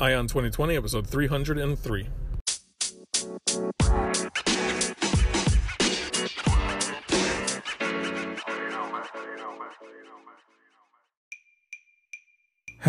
Ion 2020, episode 303.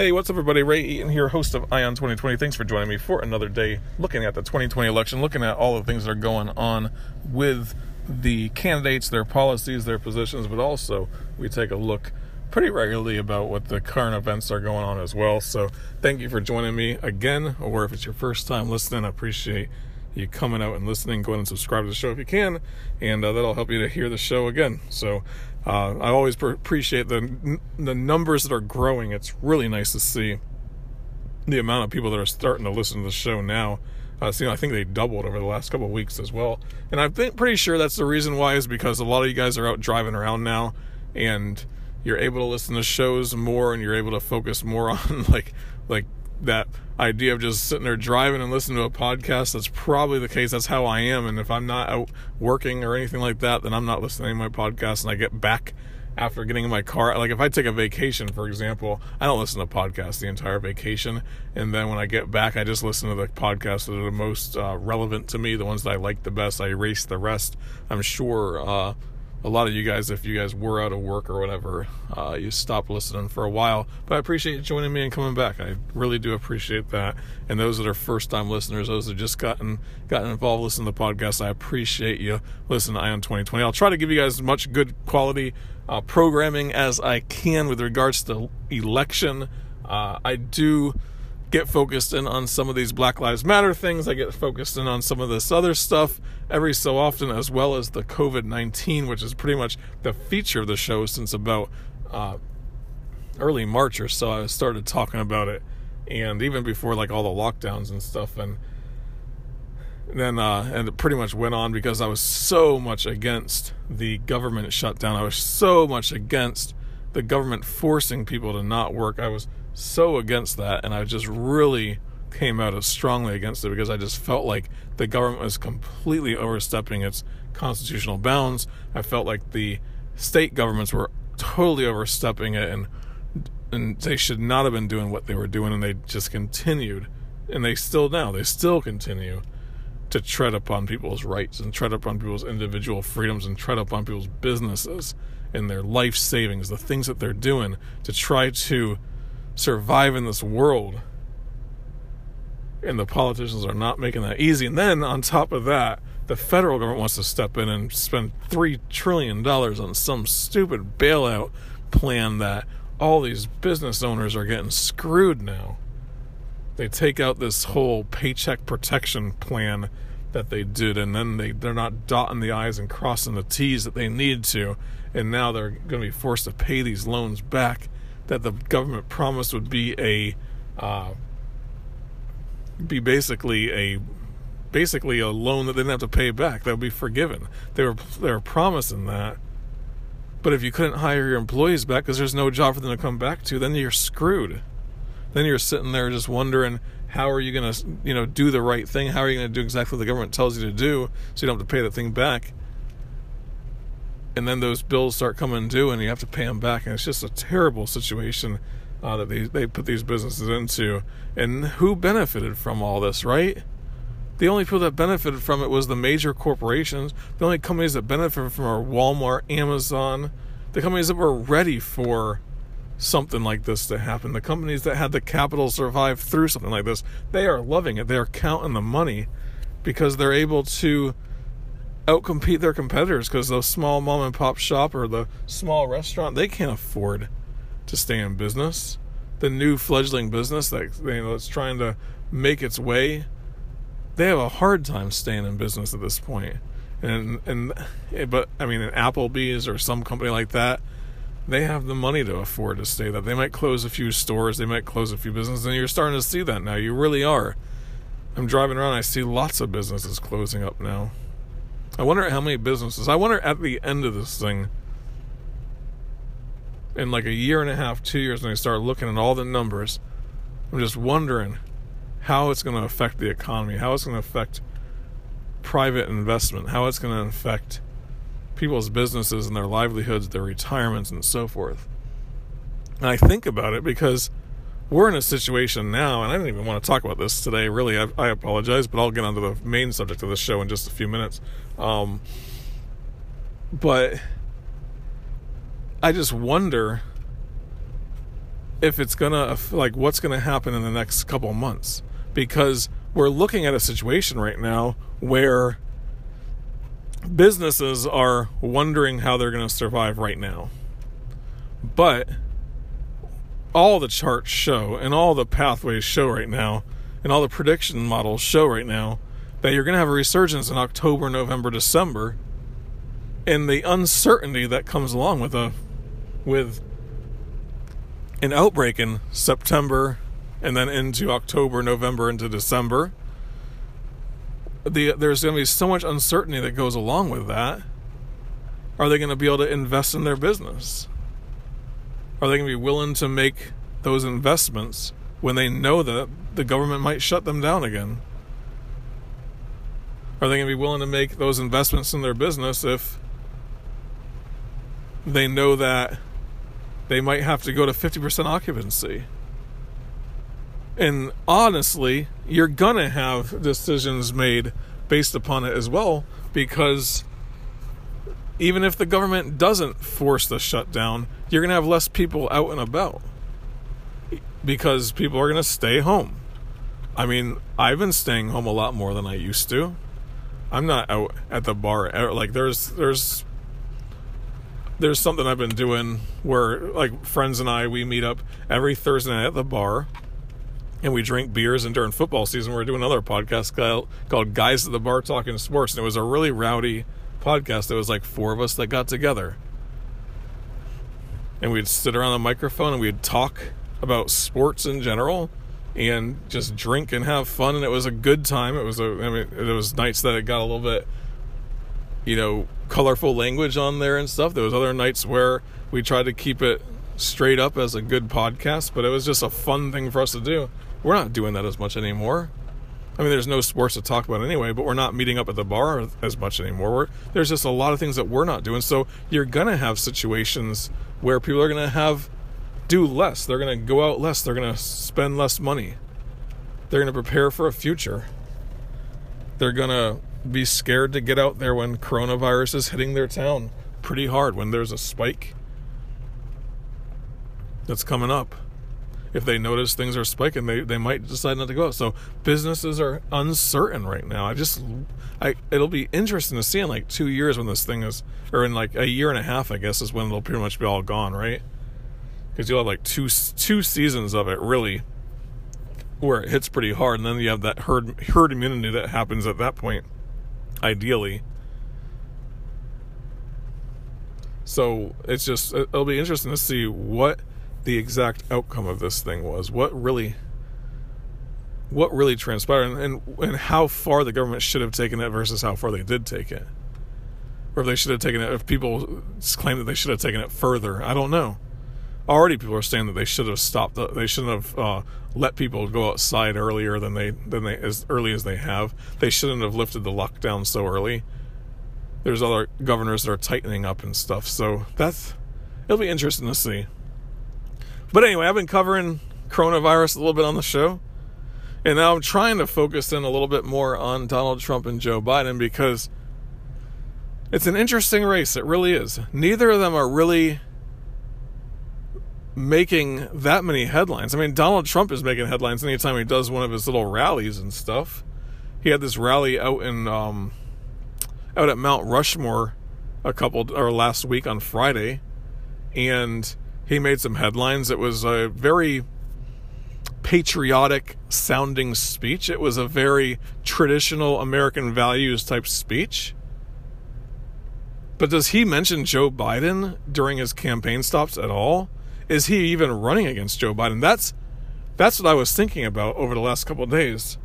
Hey, what's up, everybody? Ray Eaton here, host of Ion 2020. Thanks for joining me for another day looking at the 2020 election, looking at all the things that are going on with the candidates, their policies, their positions, but also we take a look pretty regularly about what the current events are going on as well. So, thank you for joining me again, or if it's your first time listening, I appreciate you coming out and listening. Go ahead and subscribe to the show if you can, and uh, that'll help you to hear the show again. So, uh, I always pr- appreciate the the numbers that are growing. It's really nice to see the amount of people that are starting to listen to the show now. Uh, I think they doubled over the last couple weeks as well, and I'm pretty sure that's the reason why is because a lot of you guys are out driving around now, and you're able to listen to shows more, and you're able to focus more on like like that idea of just sitting there driving and listening to a podcast. That's probably the case. That's how I am. And if I'm not out working or anything like that, then I'm not listening to my podcast. And I get back after getting in my car. Like if I take a vacation, for example, I don't listen to podcasts the entire vacation. And then when I get back, I just listen to the podcasts that are the most uh, relevant to me, the ones that I like the best. I erase the rest. I'm sure. Uh, a lot of you guys, if you guys were out of work or whatever, uh, you stopped listening for a while. But I appreciate you joining me and coming back. I really do appreciate that. And those that are first time listeners, those that just gotten gotten involved listening to the podcast, I appreciate you listening to Ion 2020. I'll try to give you guys as much good quality uh, programming as I can with regards to election. Uh, I do get focused in on some of these Black Lives Matter things. I get focused in on some of this other stuff every so often, as well as the COVID 19, which is pretty much the feature of the show since about uh, early March or so. I started talking about it, and even before like all the lockdowns and stuff. And then uh, and it pretty much went on because I was so much against the government shutdown. I was so much against the government forcing people to not work. I was so against that, and I just really came out as strongly against it because I just felt like the government was completely overstepping its constitutional bounds. I felt like the state governments were totally overstepping it, and and they should not have been doing what they were doing, and they just continued, and they still now they still continue to tread upon people's rights and tread upon people's individual freedoms and tread upon people's businesses and their life savings, the things that they're doing to try to survive in this world. And the politicians are not making that easy. And then on top of that, the federal government wants to step in and spend $3 trillion on some stupid bailout plan that all these business owners are getting screwed now. They take out this whole paycheck protection plan that they did, and then they, they're not dotting the I's and crossing the T's that they need to, and now they're going to be forced to pay these loans back that the government promised would be a uh, be basically a basically a loan that they didn't have to pay back that would be forgiven. They were they were promising that, but if you couldn't hire your employees back because there's no job for them to come back to, then you're screwed. Then you're sitting there just wondering how are you going to you know do the right thing? How are you going to do exactly what the government tells you to do so you don't have to pay the thing back? and then those bills start coming due and you have to pay them back and it's just a terrible situation uh, that they, they put these businesses into. And who benefited from all this right? The only people that benefited from it was the major corporations. The only companies that benefited from are walmart amazon the companies that were ready for something like this to happen. The companies that had the capital survive through something like this they are loving it. They are counting the money because they're able to outcompete their competitors because those small mom and pop shop or the small restaurant they can't afford to stay in business. The new fledgling business that you know that's trying to make its way, they have a hard time staying in business at this point. And and eh, but I mean, an Applebee's or some company like that, they have the money to afford to stay that. They might close a few stores, they might close a few businesses, and you're starting to see that now. You really are. I'm driving around, I see lots of businesses closing up now I wonder how many businesses. I wonder at the end of this thing, in like a year and a half, two years, when I start looking at all the numbers, I'm just wondering how it's going to affect the economy, how it's going to affect private investment, how it's going to affect people's businesses and their livelihoods, their retirements, and so forth. And I think about it because we're in a situation now, and I didn't even want to talk about this today. Really, I, I apologize, but I'll get onto the main subject of the show in just a few minutes. Um, but I just wonder if it's gonna like what's gonna happen in the next couple months because we're looking at a situation right now where businesses are wondering how they're going to survive right now. But all the charts show and all the pathways show right now and all the prediction models show right now that you're going to have a resurgence in October, November, December and the uncertainty that comes along with a with an outbreak in September and then into October, November, into December. The, there's going to be so much uncertainty that goes along with that. Are they going to be able to invest in their business? Are they going to be willing to make those investments when they know that the government might shut them down again? Are they going to be willing to make those investments in their business if they know that they might have to go to 50% occupancy? And honestly, you're going to have decisions made based upon it as well because even if the government doesn't force the shutdown, you're going to have less people out and about because people are going to stay home. I mean, I've been staying home a lot more than I used to. I'm not out at the bar like there's there's there's something I've been doing where like friends and I we meet up every Thursday night at the bar and we drink beers. And during football season, we are doing another podcast called Guys at the Bar Talking Sports. And it was a really rowdy podcast. There was like four of us that got together. And we'd sit around the microphone and we'd talk about sports in general and just drink and have fun. And it was a good time. It was a, I mean, it was nights that it got a little bit, you know, colorful language on there and stuff. There was other nights where we tried to keep it straight up as a good podcast, but it was just a fun thing for us to do. We're not doing that as much anymore. I mean, there's no sports to talk about anyway, but we're not meeting up at the bar as much anymore. We're, there's just a lot of things that we're not doing. So you're gonna have situations where people are gonna have do less. They're gonna go out less. They're gonna spend less money. They're gonna prepare for a future. They're gonna be scared to get out there when coronavirus is hitting their town pretty hard. When there's a spike that's coming up if they notice things are spiking, they, they might decide not to go. Out. So businesses are uncertain right now. I just, I it'll be interesting to see in like two years when this thing is, or in like a year and a half, I guess, is when it'll pretty much be all gone, right? Because you'll have like two two seasons of it really, where it hits pretty hard, and then you have that herd herd immunity that happens at that point, ideally. So it's just it'll be interesting to see what the exact outcome of this thing was. What really what really transpired and, and, and how far the government should have taken it versus how far they did take it. Or if they should have taken it if people claim that they should have taken it further. I don't know. Already people are saying that they should have stopped the, they shouldn't have uh, let people go outside earlier than they than they as early as they have. They shouldn't have lifted the lockdown so early. There's other governors that are tightening up and stuff. So that's it'll be interesting to see. But anyway, I've been covering coronavirus a little bit on the show. And now I'm trying to focus in a little bit more on Donald Trump and Joe Biden because it's an interesting race. It really is. Neither of them are really making that many headlines. I mean, Donald Trump is making headlines anytime he does one of his little rallies and stuff. He had this rally out in um, out at Mount Rushmore a couple or last week on Friday, and he made some headlines. It was a very patriotic sounding speech. It was a very traditional American values type speech. But does he mention Joe Biden during his campaign stops at all? Is he even running against Joe Biden? That's that's what I was thinking about over the last couple days.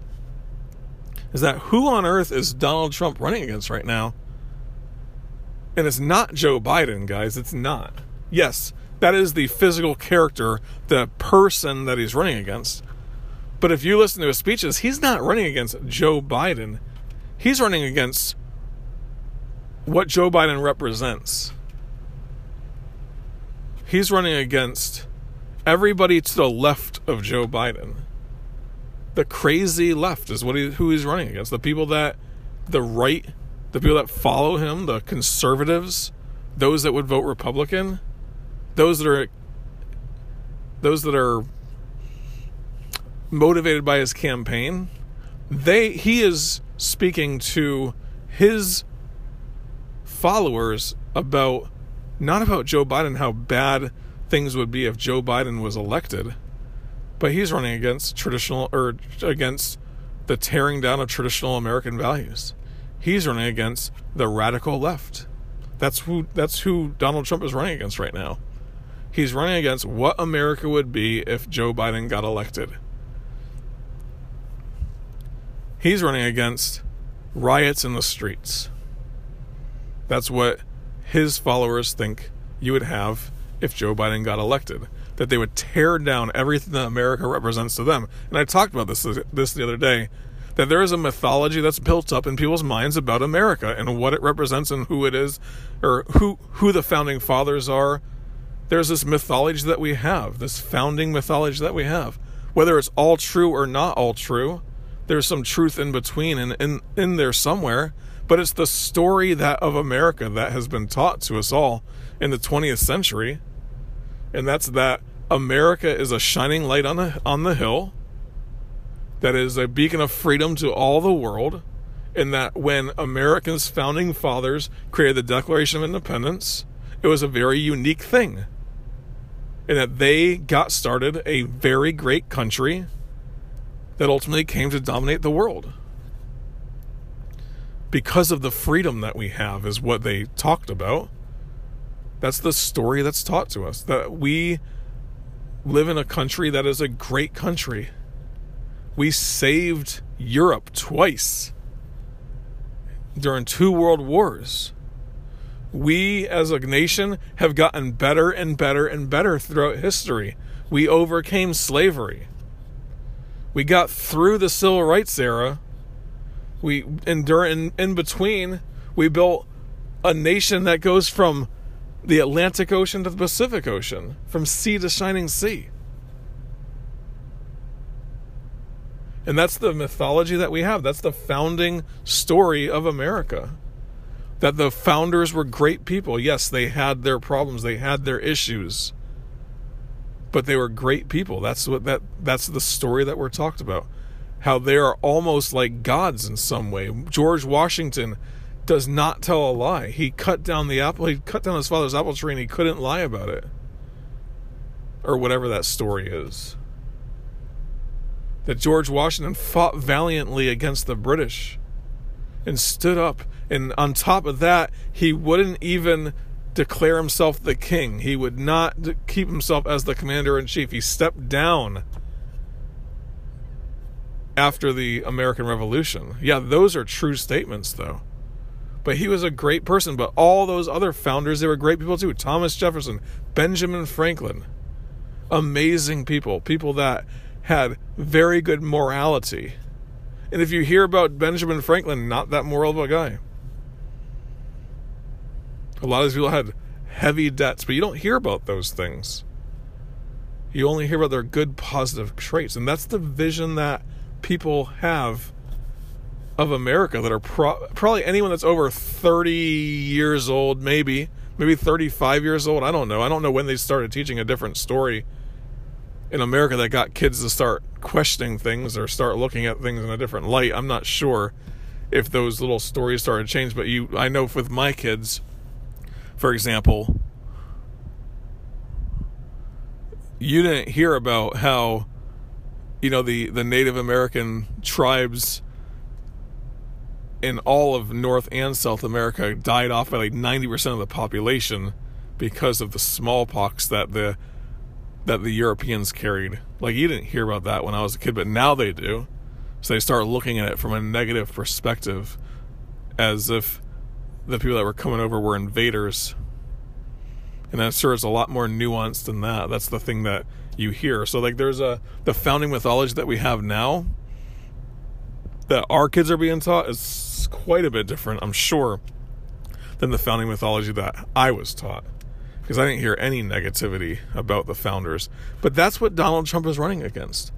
Is that who on earth is Donald Trump running against right now? And it's not Joe Biden, guys. It's not. Yes, that is the physical character, the person that he's running against. But if you listen to his speeches, he's not running against Joe Biden. He's running against what Joe Biden represents. He's running against everybody to the left of Joe Biden. The crazy left is what he, who he's running against. The people that, the right, the people that follow him, the conservatives, those that would vote Republican, those that are, those that are motivated by his campaign. They he is speaking to his followers about not about Joe Biden, how bad things would be if Joe Biden was elected, but he's running against traditional or against the tearing down of traditional American values. He's running against the radical left. That's who that's who Donald Trump is running against right now. He's running against what America would be if Joe Biden got elected. He's running against riots in the streets. That's what his followers think you would have if Joe Biden got elected. That they would tear down everything that America represents to them. And I talked about this this the other day. That there is a mythology that's built up in people's minds about America and what it represents and who it is, or who who the founding fathers are. There's this mythology that we have, this founding mythology that we have. Whether it's all true or not all true, there's some truth in between and in, in there somewhere but it's the story that of America that has been taught to us all in the 20th century and that's that America is a shining light on the on the hill that is a beacon of freedom to all the world and that when Americans founding fathers created the Declaration of Independence it was a very unique thing and that they got started a very great country that ultimately came to dominate the world. Because of the freedom that we have, is what they talked about. That's the story that's taught to us that we live in a country that is a great country. We saved Europe twice during two world wars. We as a nation have gotten better and better and better throughout history. We overcame slavery we got through the civil rights era. We and during in between, we built a nation that goes from the Atlantic Ocean to the Pacific Ocean, from sea to shining sea. And that's the mythology that we have. That's the founding story of America. That the founders were great people. Yes, they had their problems, they had their issues but they were great people. That's what that that's the story that we're talked about. How they are almost like gods in some way. George Washington does not tell a lie. He cut down the apple. He cut down his father's apple tree, and he couldn't lie about it, or whatever that story is. That George Washington fought valiantly against the British, and stood up. And on top of that, he wouldn't even declare himself the king. He would not keep himself as the commander in chief. He stepped down after the American Revolution. Yeah, those are true statements, though. But he was a great person. But all those other founders, they were great people too. Thomas Jefferson, Benjamin Franklin. Amazing people. People that had very good morality. And if you hear about Benjamin Franklin, not that moral of a guy. A lot of these people had heavy debts, but you don't hear about those things. You only hear about their good, positive traits. And that's the vision that people have of America that are pro- probably anyone that's over 30 years old, maybe, maybe 35 years old. I don't know. I don't know when they started teaching a different story in America that got kids to start questioning things or start looking at things in a different light. I'm not sure if those little stories started to change, but you, I know with my kids, for example, you didn't hear about how you know the the Native American tribes in all of North and South America died off by like 90% of the population because of the smallpox that the that the Europeans carried. Like you didn't hear about that when I was a kid, but now they do. So they start looking at it from a negative perspective as if the people that were coming over were invaders. And I'm sure it's a lot more nuanced than that. That's the thing that you hear. So like there's a the founding mythology that we have now that our kids are being taught is quite a bit different, I'm sure, than the founding mythology that I was taught. Because I didn't hear any negativity about the founders. But that's what Donald Trump is running against.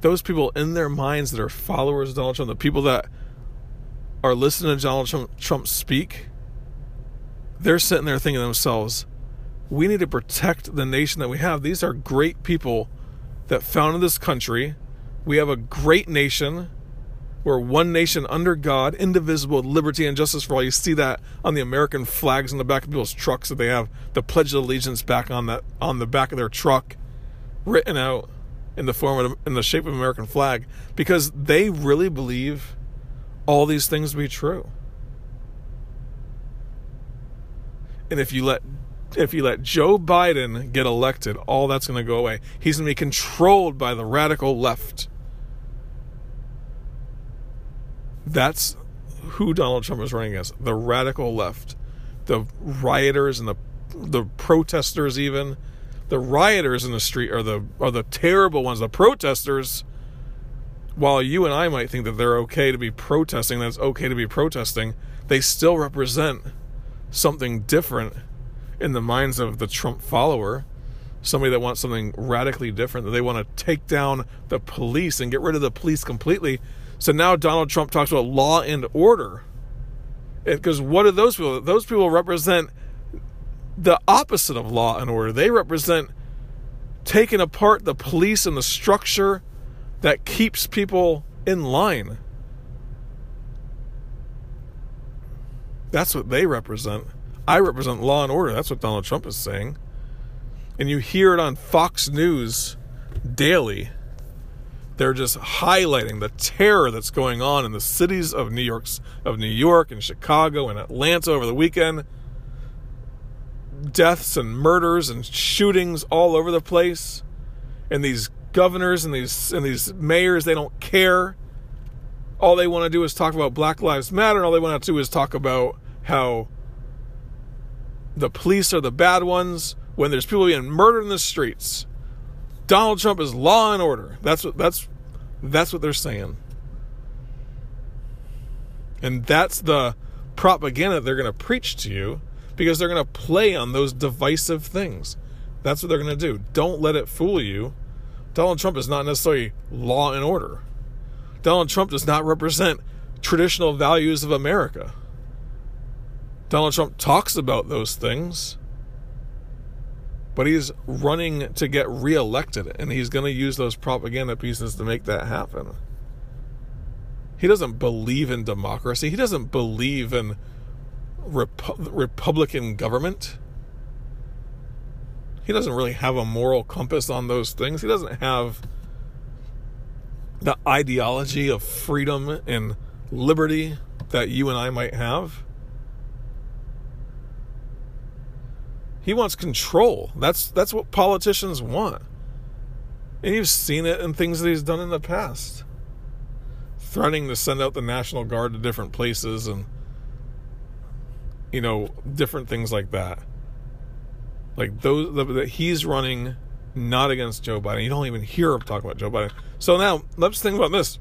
Those people in their minds that are followers of Donald Trump, the people that are listening to Donald Trump, Trump speak, they're sitting there thinking to themselves, we need to protect the nation that we have. These are great people that founded this country. We have a great nation. We're one nation under God, indivisible, liberty and justice for all. You see that on the American flags on the back of people's trucks that they have the Pledge of Allegiance back on that on the back of their truck, written out in the form of in the shape of American flag, because they really believe all these things to be true. And if you let if you let Joe Biden get elected, all that's going to go away. He's going to be controlled by the radical left. That's who Donald Trump is running against the radical left, the rioters and the the protesters even the rioters in the street are the are the terrible ones the protesters while you and I might think that they're okay to be protesting that's okay to be protesting they still represent something different in the minds of the Trump follower, somebody that wants something radically different, that they want to take down the police and get rid of the police completely. So now Donald Trump talks about law and order. Because what are those people? Those people represent the opposite of law and order. They represent taking apart the police and the structure that keeps people in line. That's what they represent. I represent law and order. That's what Donald Trump is saying. And you hear it on Fox News daily. They're just highlighting the terror that's going on in the cities of New York, of New York and Chicago and Atlanta over the weekend. Deaths and murders and shootings all over the place. And these governors and these and these mayors, they don't care. All they want to do is talk about Black Lives Matter, and all they want to do is talk about how the police are the bad ones when there's people being murdered in the streets. Donald Trump is law and order. That's what that's that's what they're saying. And that's the propaganda they're going to preach to you because they're going to play on those divisive things. That's what they're going to do. Don't let it fool you. Donald Trump is not necessarily law and order. Donald Trump does not represent traditional values of America. Donald Trump talks about those things, but he's running to get reelected, and he's going to use those propaganda pieces to make that happen. He doesn't believe in democracy. He doesn't believe in Repu- Republican government. He doesn't really have a moral compass on those things. He doesn't have the ideology of freedom and liberty that you and I might have. He wants control. That's that's what politicians want. And you've seen it in things that he's done in the past. Threatening to send out the National Guard to different places and you know, different things like that. Like those that he's running not against Joe Biden. You don't even hear him talk about Joe Biden. So now let's think about this.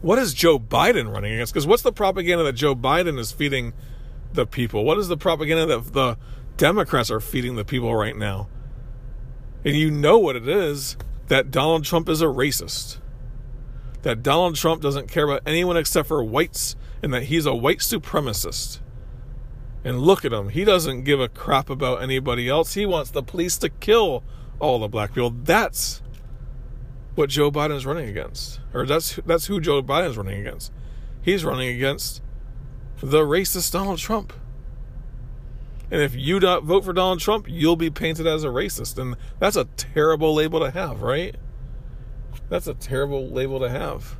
What is Joe Biden running against? Because what's the propaganda that Joe Biden is feeding the people? What is the propaganda that the Democrats are feeding the people right now. And you know what it is that Donald Trump is a racist. That Donald Trump doesn't care about anyone except for whites and that he's a white supremacist. And look at him. He doesn't give a crap about anybody else. He wants the police to kill all the black people. That's what Joe Biden is running against. Or that's that's who Joe Biden is running against. He's running against the racist Donald Trump. And if you don't vote for Donald Trump, you'll be painted as a racist. And that's a terrible label to have, right? That's a terrible label to have.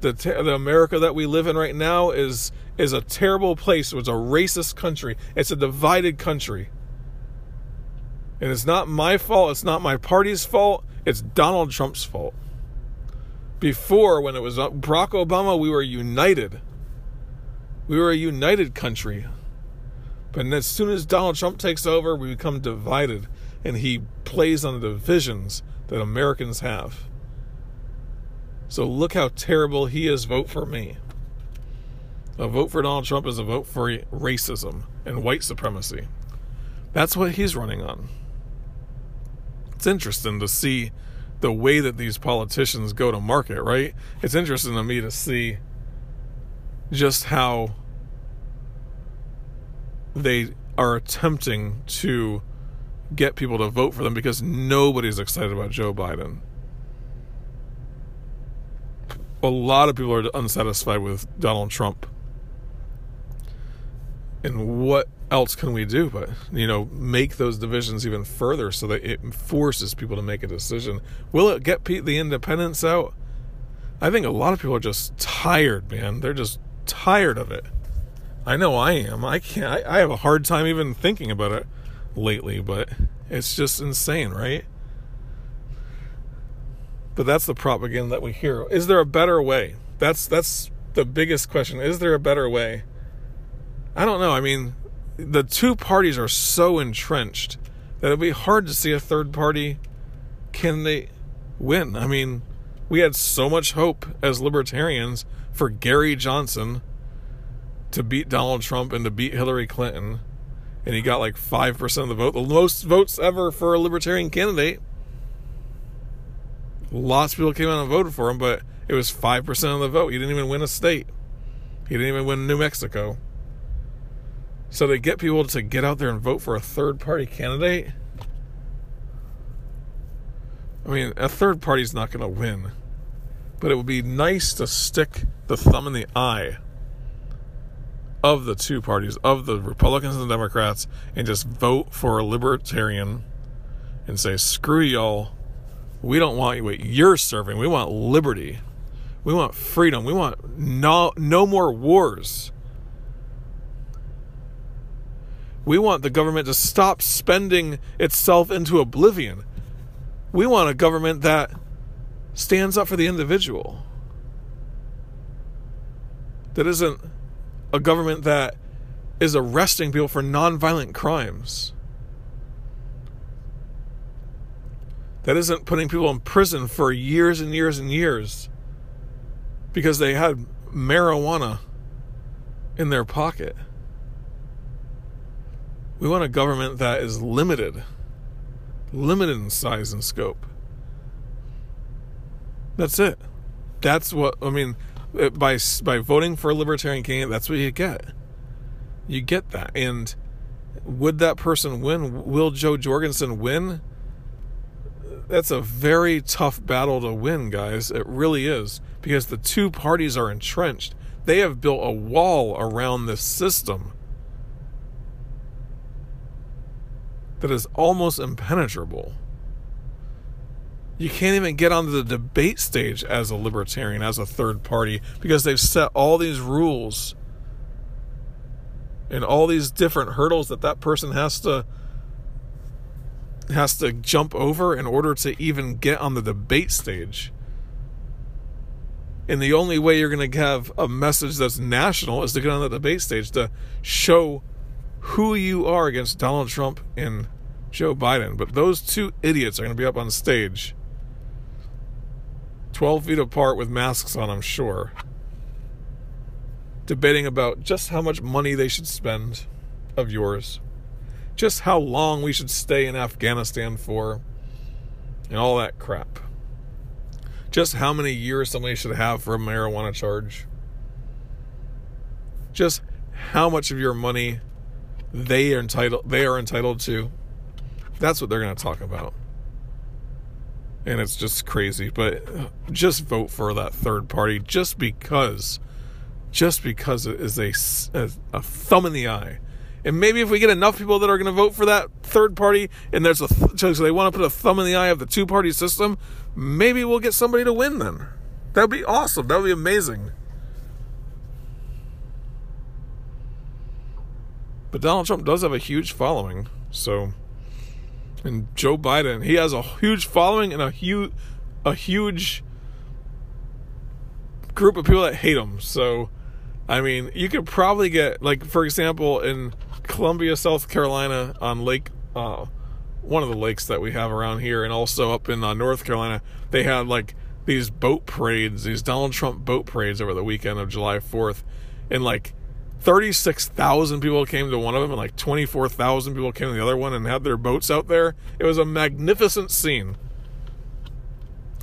The, the America that we live in right now is is a terrible place. It's a racist country. It's a divided country. And it's not my fault. It's not my party's fault. It's Donald Trump's fault. Before, when it was uh, Barack Obama, we were united We were a united country. But as soon as Donald Trump takes over, we become divided, and he plays on the divisions that Americans have. So look how terrible he is. Vote for me. A vote for Donald Trump is a vote for racism and white supremacy. That's what he's running on. It's interesting to see the way that these politicians go to market, right? It's interesting to me to see just how they are attempting to get people to vote for them because nobody's excited about Joe Biden. A lot of people are unsatisfied with Donald Trump. And what else can we do but, you know, make those divisions even further so that it forces people to make a decision? Will it get the independents out? I think a lot of people are just tired, man. They're just tired of it. I know I am. I can't. I, I have a hard time even thinking about it lately, but it's just insane, right? But that's the propaganda that we hear. Is there a better way? That's that's the biggest question. Is there a better way? I don't know. I mean, the two parties are so entrenched that it'd be hard to see a third party candidate win. I mean, we had so much hope as libertarians for Gary Johnson to beat Donald Trump and to beat Hillary Clinton, and he got like 5% of the vote, the most votes ever for a libertarian candidate. Lots of people came out and voted for him, but it was 5% of the vote. He didn't even win a state, he didn't even win New Mexico. So to get people to get out there and vote for a third party candidate, I mean, a third party's not going to win. But it would be nice to stick the thumb in the eye of the two parties, of the Republicans and the Democrats, and just vote for a libertarian and say, screw y'all. We don't want you what you're serving. We want liberty. We want freedom. We want no, no more wars. We want the government to stop spending itself into oblivion. We want a government that stands up for the individual. That isn't a government that is arresting people for nonviolent crimes. That isn't putting people in prison for years and years and years because they had marijuana in their pocket. We want a government that is limited, limited in size and scope. That's it. That's what I mean. Uh, by by voting for a libertarian candidate, that's what you get. You get that, and would that person win? Will Jo Jorgensen win? That's a very tough battle to win, guys. It really is because the two parties are entrenched. They have built a wall around this system that is almost impenetrable. You can't even get onto the debate stage as a libertarian, as a third party, because they've set all these rules and all these different hurdles that that person has to has to jump over in order to even get on the debate stage. And the only way you're going to have a message that's national is to get on the debate stage to show who you are against Donald Trump and Joe Biden. But those two idiots are going to be up on stage, 12 feet apart with masks on, I'm sure, debating about just how much money they should spend of yours, just how long we should stay in Afghanistan for, and all that crap. Just how many years somebody should have for a marijuana charge. Just how much of your money they are entitled they are entitled to. That's what they're going to talk about. And it's just crazy, but just vote for that third party just because just because it is a, a, a thumb in the eye. And maybe if we get enough people that are going to vote for that third party, and there's a th- so they want to put a thumb in the eye of the two party system, maybe we'll get somebody to win then. That would be awesome. That would be amazing. But Donald Trump does have a huge following, so and Joe Biden, he has a huge following and a huge a huge group of people that hate him. So I mean, you could probably get like, for example, in Columbia, South Carolina, on Lake, uh, one of the lakes that we have around here, and also up in uh, North Carolina, they had like these boat parades, these Donald Trump boat parades over the weekend of July 4th, and like 36,000 people came to one of them, and like 24,000 people came to the other one and had their boats out there. It was a magnificent scene.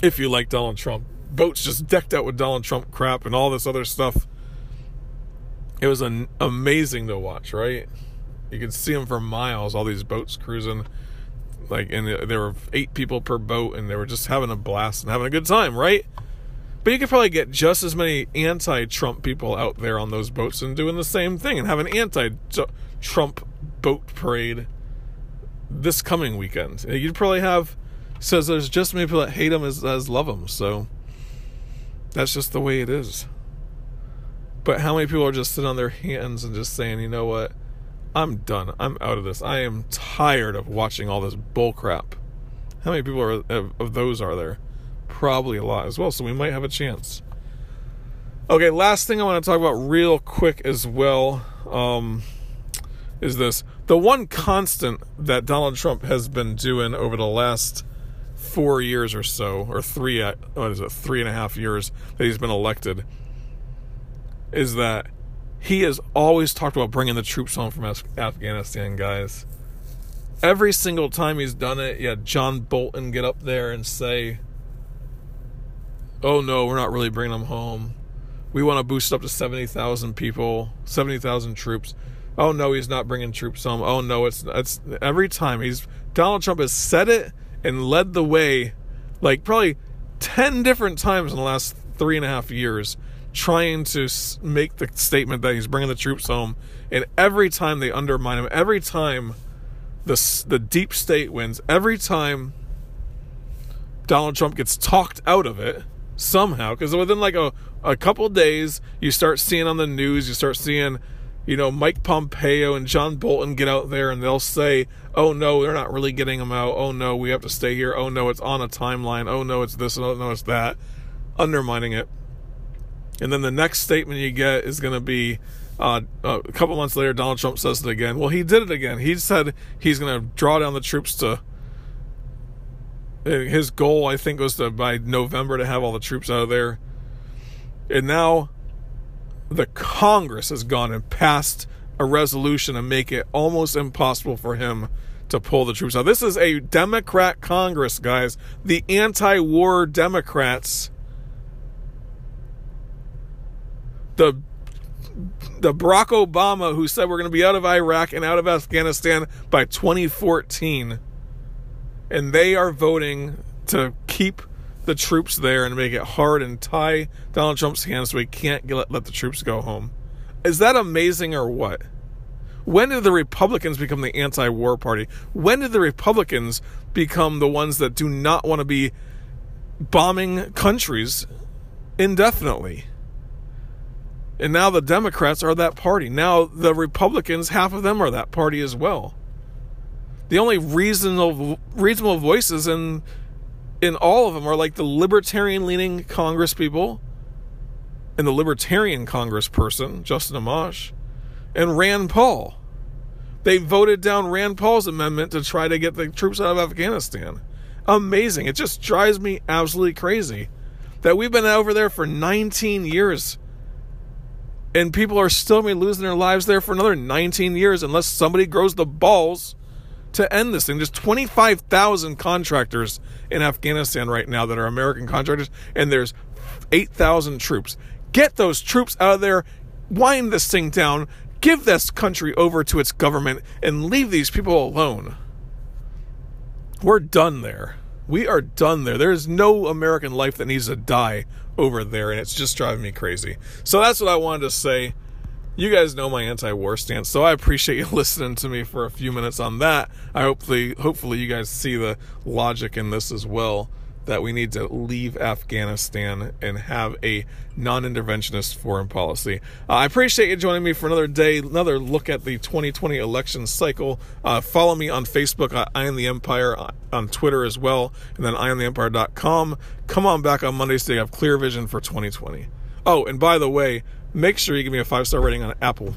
If you like Donald Trump, boats just decked out with Donald Trump crap and all this other stuff. It was an, amazing to watch, right? You could see them for miles, all these boats cruising like and there were eight people per boat and they were just having a blast and having a good time right but you could probably get just as many anti-trump people out there on those boats and doing the same thing and have an anti-trump boat parade this coming weekend you'd probably have says there's just as many people that hate him as, as love him so that's just the way it is but how many people are just sitting on their hands and just saying you know what I'm done. I'm out of this. I am tired of watching all this bullcrap. How many people are of, of those are there? Probably a lot as well. So we might have a chance. Okay, last thing I want to talk about real quick as well um, is this: the one constant that Donald Trump has been doing over the last four years or so, or three, what is it, three and a half years that he's been elected, is that he has always talked about bringing the troops home from Afghanistan, guys. Every single time he's done it, yeah, John Bolton get up there and say, "Oh no, we're not really bringing them home. We want to boost up to seventy thousand people, seventy thousand troops." Oh no, he's not bringing troops home. Oh no, it's it's every time he's Donald Trump has said it and led the way, like probably ten different times in the last three and a half years trying to make the statement that he's bringing the troops home, and every time they undermine him, every time the the deep state wins, every time Donald Trump gets talked out of it somehow, because within like a a couple days, you start seeing on the news, you start seeing. You know, Mike Pompeo and John Bolton get out there and they'll say, oh no, they're not really getting them out. Oh no, we have to stay here. Oh no, it's on a timeline. Oh no, it's this. Oh no, it's that. Undermining it. And then the next statement you get is going to be uh, a couple months later, Donald Trump says it again. Well, he did it again. He said he's going to draw down the troops to. His goal, I think, was to by November to have all the troops out of there. And now the Congress has gone and passed a resolution to make it almost impossible for him to pull the troops out. This is a Democrat Congress, guys. The anti war Democrats the the Barack Obama who said we're going to be out of Iraq and out of Afghanistan by 2014 and they are voting to keep the troops there and make it hard and tie Donald Trump's hands so he can't let, let the troops go home. Is that amazing or what? When did the Republicans become the anti war party? When did the Republicans become the ones that do not want to be bombing countries indefinitely? And now the Democrats are that party. Now the Republicans, half of them are that party as well. The only reasonable reasonable voices in in all of them are like the libertarian leaning Congress people and the libertarian Congress person, Justin Amash, and Rand Paul. They voted down Rand Paul's amendment to try to get the troops out of Afghanistan. Amazing. It just drives me absolutely crazy that we've been over there for 19 years and people are still going to be losing their lives there for another 19 years unless somebody grows the balls to end this thing. There's 25,000 contractors in Afghanistan right now that are American contractors, and there's 8,000 troops. Get those troops out of there, wind this thing down, give this country over to its government, and leave these people alone. We're done there. We are done there. There is no American life that needs to die over there, and it's just driving me crazy. So that's what I wanted to say. You guys know my anti-war stance, so I appreciate you listening to me for a few minutes on that. I hopefully, hopefully, you guys see the logic in this as well that we need to leave Afghanistan and have a non interventionist foreign policy. Uh, I appreciate you joining me for another day, another look at the 2020 election cycle. Uh, follow me on Facebook, uh, I Am the Empire, uh, on Twitter as well, and then IamTheEmpire.com. Come on back on Mondays to have clear vision for 2020. Oh, and by the way, make sure you give me a five star rating on Apple